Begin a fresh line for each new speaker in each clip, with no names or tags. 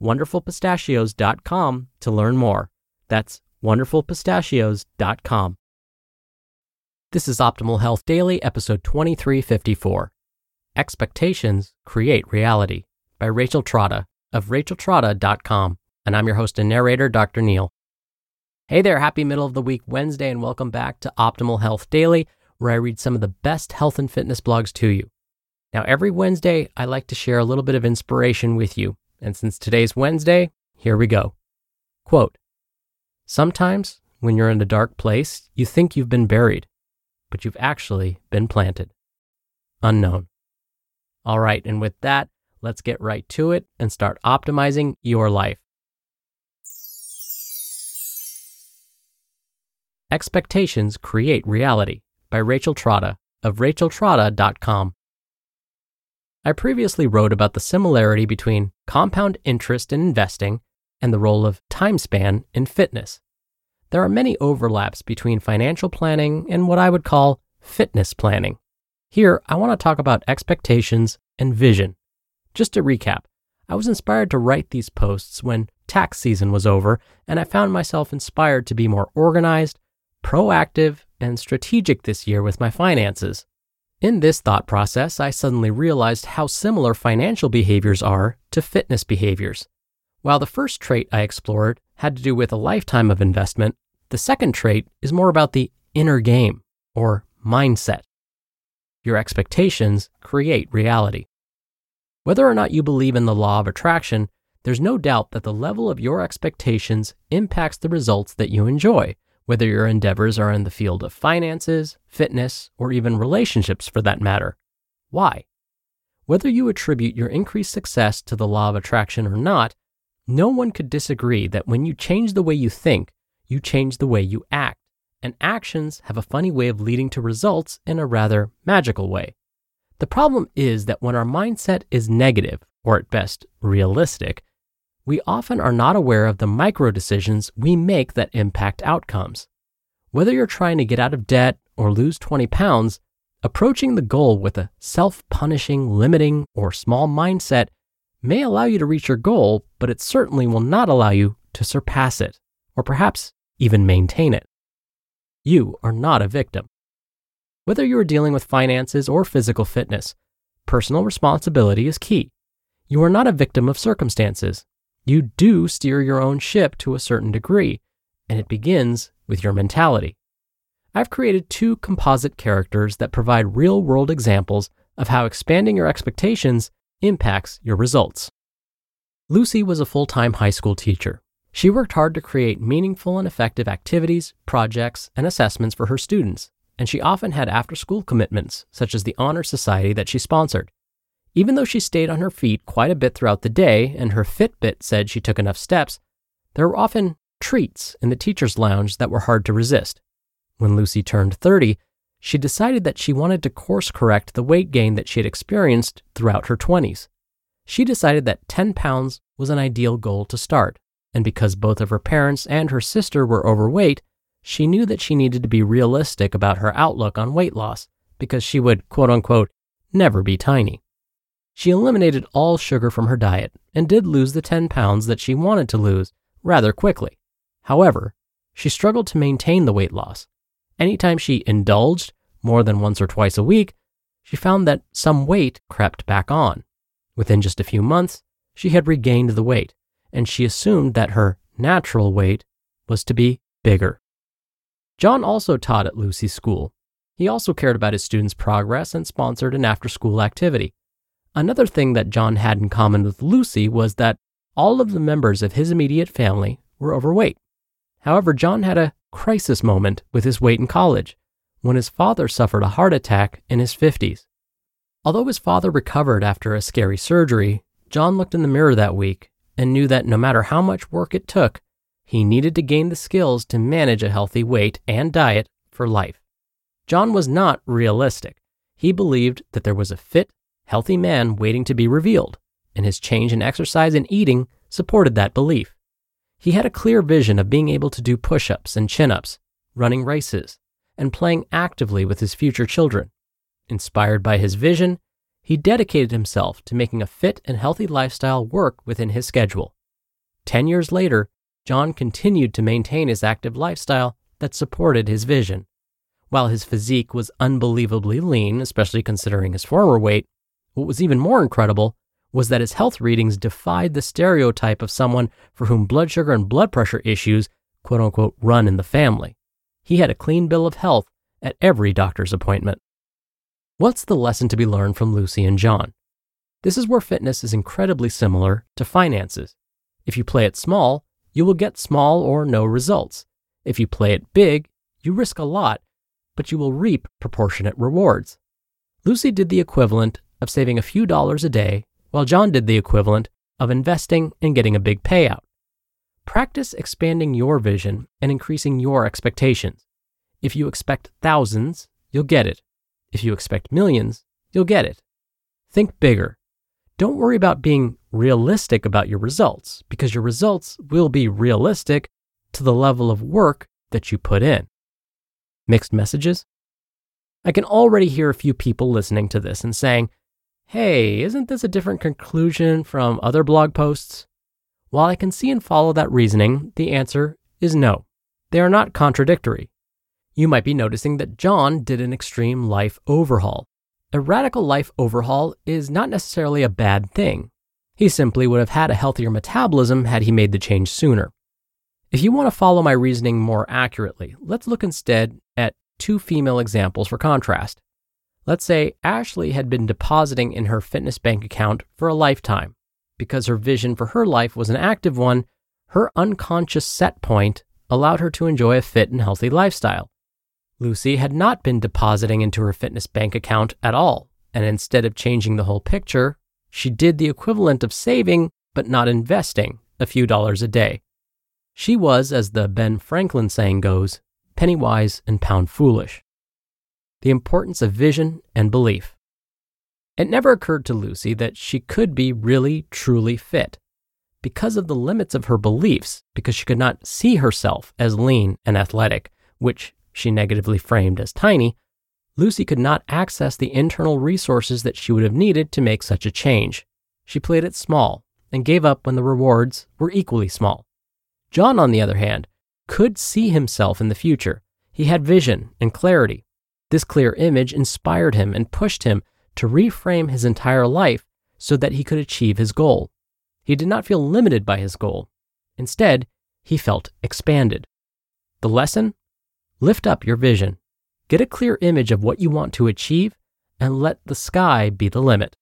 wonderfulpistachios.com to learn more. That's wonderfulpistachios.com. This is Optimal Health Daily, episode 2354 Expectations Create Reality by Rachel Trotta of racheltrotta.com. And I'm your host and narrator, Dr. Neal. Hey there, happy middle of the week Wednesday, and welcome back to Optimal Health Daily, where I read some of the best health and fitness blogs to you. Now, every Wednesday, I like to share a little bit of inspiration with you and since today's Wednesday, here we go. Quote Sometimes, when you're in a dark place, you think you've been buried, but you've actually been planted. Unknown. All right, and with that, let's get right to it and start optimizing your life. Expectations Create Reality by Rachel Trotta of racheltrotta.com. I previously wrote about the similarity between compound interest in investing and the role of time span in fitness. There are many overlaps between financial planning and what I would call fitness planning. Here, I want to talk about expectations and vision. Just to recap, I was inspired to write these posts when tax season was over, and I found myself inspired to be more organized, proactive, and strategic this year with my finances. In this thought process, I suddenly realized how similar financial behaviors are to fitness behaviors. While the first trait I explored had to do with a lifetime of investment, the second trait is more about the inner game or mindset. Your expectations create reality. Whether or not you believe in the law of attraction, there's no doubt that the level of your expectations impacts the results that you enjoy, whether your endeavors are in the field of finances, fitness, or even relationships for that matter. Why? Whether you attribute your increased success to the law of attraction or not, no one could disagree that when you change the way you think, you change the way you act, and actions have a funny way of leading to results in a rather magical way. The problem is that when our mindset is negative, or at best realistic, we often are not aware of the micro decisions we make that impact outcomes. Whether you're trying to get out of debt or lose 20 pounds, approaching the goal with a self punishing, limiting, or small mindset may allow you to reach your goal, but it certainly will not allow you to surpass it, or perhaps even maintain it. You are not a victim. Whether you are dealing with finances or physical fitness, personal responsibility is key. You are not a victim of circumstances. You do steer your own ship to a certain degree, and it begins with your mentality. I've created two composite characters that provide real world examples of how expanding your expectations impacts your results. Lucy was a full time high school teacher. She worked hard to create meaningful and effective activities, projects, and assessments for her students, and she often had after school commitments, such as the Honor Society that she sponsored. Even though she stayed on her feet quite a bit throughout the day and her Fitbit said she took enough steps, there were often treats in the teacher's lounge that were hard to resist. When Lucy turned 30, she decided that she wanted to course correct the weight gain that she had experienced throughout her 20s. She decided that 10 pounds was an ideal goal to start, and because both of her parents and her sister were overweight, she knew that she needed to be realistic about her outlook on weight loss because she would, quote unquote, never be tiny. She eliminated all sugar from her diet and did lose the 10 pounds that she wanted to lose rather quickly. However, she struggled to maintain the weight loss. Anytime she indulged more than once or twice a week, she found that some weight crept back on. Within just a few months, she had regained the weight, and she assumed that her natural weight was to be bigger. John also taught at Lucy's school. He also cared about his students' progress and sponsored an after school activity. Another thing that John had in common with Lucy was that all of the members of his immediate family were overweight. However, John had a crisis moment with his weight in college when his father suffered a heart attack in his 50s. Although his father recovered after a scary surgery, John looked in the mirror that week and knew that no matter how much work it took, he needed to gain the skills to manage a healthy weight and diet for life. John was not realistic. He believed that there was a fit, healthy man waiting to be revealed, and his change in exercise and eating supported that belief. He had a clear vision of being able to do push ups and chin ups, running races, and playing actively with his future children. Inspired by his vision, he dedicated himself to making a fit and healthy lifestyle work within his schedule. Ten years later, John continued to maintain his active lifestyle that supported his vision. While his physique was unbelievably lean, especially considering his former weight, what was even more incredible was that his health readings defied the stereotype of someone for whom blood sugar and blood pressure issues, quote unquote, run in the family. He had a clean bill of health at every doctor's appointment. What's the lesson to be learned from Lucy and John? This is where fitness is incredibly similar to finances. If you play it small, you will get small or no results. If you play it big, you risk a lot, but you will reap proportionate rewards. Lucy did the equivalent of saving a few dollars a day, while John did the equivalent of investing and getting a big payout. Practice expanding your vision and increasing your expectations. If you expect thousands, you'll get it. If you expect millions, you'll get it. Think bigger. Don't worry about being realistic about your results because your results will be realistic to the level of work that you put in. Mixed messages? I can already hear a few people listening to this and saying, hey, isn't this a different conclusion from other blog posts? While I can see and follow that reasoning, the answer is no. They are not contradictory. You might be noticing that John did an extreme life overhaul. A radical life overhaul is not necessarily a bad thing. He simply would have had a healthier metabolism had he made the change sooner. If you want to follow my reasoning more accurately, let's look instead at two female examples for contrast. Let's say Ashley had been depositing in her fitness bank account for a lifetime. Because her vision for her life was an active one, her unconscious set point allowed her to enjoy a fit and healthy lifestyle. Lucy had not been depositing into her fitness bank account at all, and instead of changing the whole picture, she did the equivalent of saving, but not investing, a few dollars a day. She was, as the Ben Franklin saying goes, penny wise and pound foolish. The importance of vision and belief. It never occurred to Lucy that she could be really, truly fit. Because of the limits of her beliefs, because she could not see herself as lean and athletic, which she negatively framed as tiny, Lucy could not access the internal resources that she would have needed to make such a change. She played it small and gave up when the rewards were equally small. John, on the other hand, could see himself in the future. He had vision and clarity. This clear image inspired him and pushed him to reframe his entire life so that he could achieve his goal. He did not feel limited by his goal. Instead, he felt expanded. The lesson? Lift up your vision. Get a clear image of what you want to achieve and let the sky be the limit.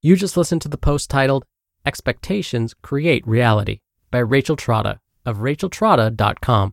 You just listened to the post titled Expectations Create Reality by Rachel Trotta of racheltrotta.com.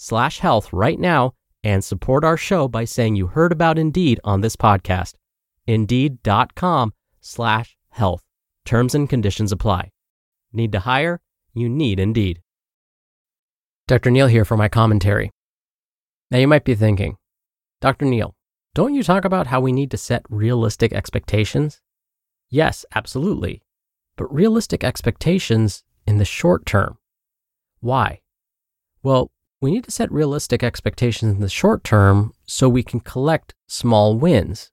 slash health right now and support our show by saying you heard about Indeed on this podcast. Indeed.com slash health. Terms and conditions apply. Need to hire? You need Indeed. Dr. Neal here for my commentary. Now you might be thinking, Dr. Neal, don't you talk about how we need to set realistic expectations? Yes, absolutely. But realistic expectations in the short term. Why? Well, we need to set realistic expectations in the short term so we can collect small wins.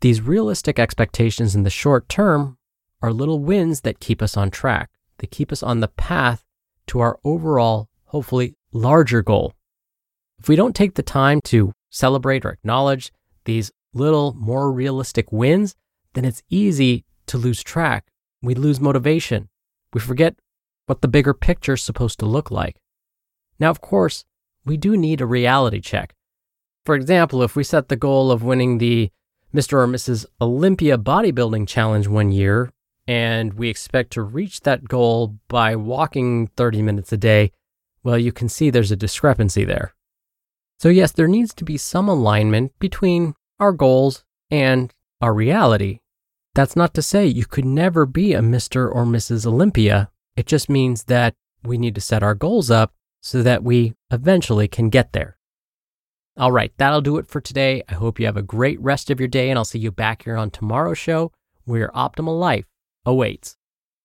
These realistic expectations in the short term are little wins that keep us on track, that keep us on the path to our overall, hopefully larger goal. If we don't take the time to celebrate or acknowledge these little more realistic wins, then it's easy to lose track. We lose motivation. We forget what the bigger picture is supposed to look like. Now, of course, we do need a reality check. For example, if we set the goal of winning the Mr. or Mrs. Olympia Bodybuilding Challenge one year, and we expect to reach that goal by walking 30 minutes a day, well, you can see there's a discrepancy there. So, yes, there needs to be some alignment between our goals and our reality. That's not to say you could never be a Mr. or Mrs. Olympia. It just means that we need to set our goals up so that we eventually can get there. All right, that'll do it for today. I hope you have a great rest of your day, and I'll see you back here on tomorrow's show where your optimal life awaits.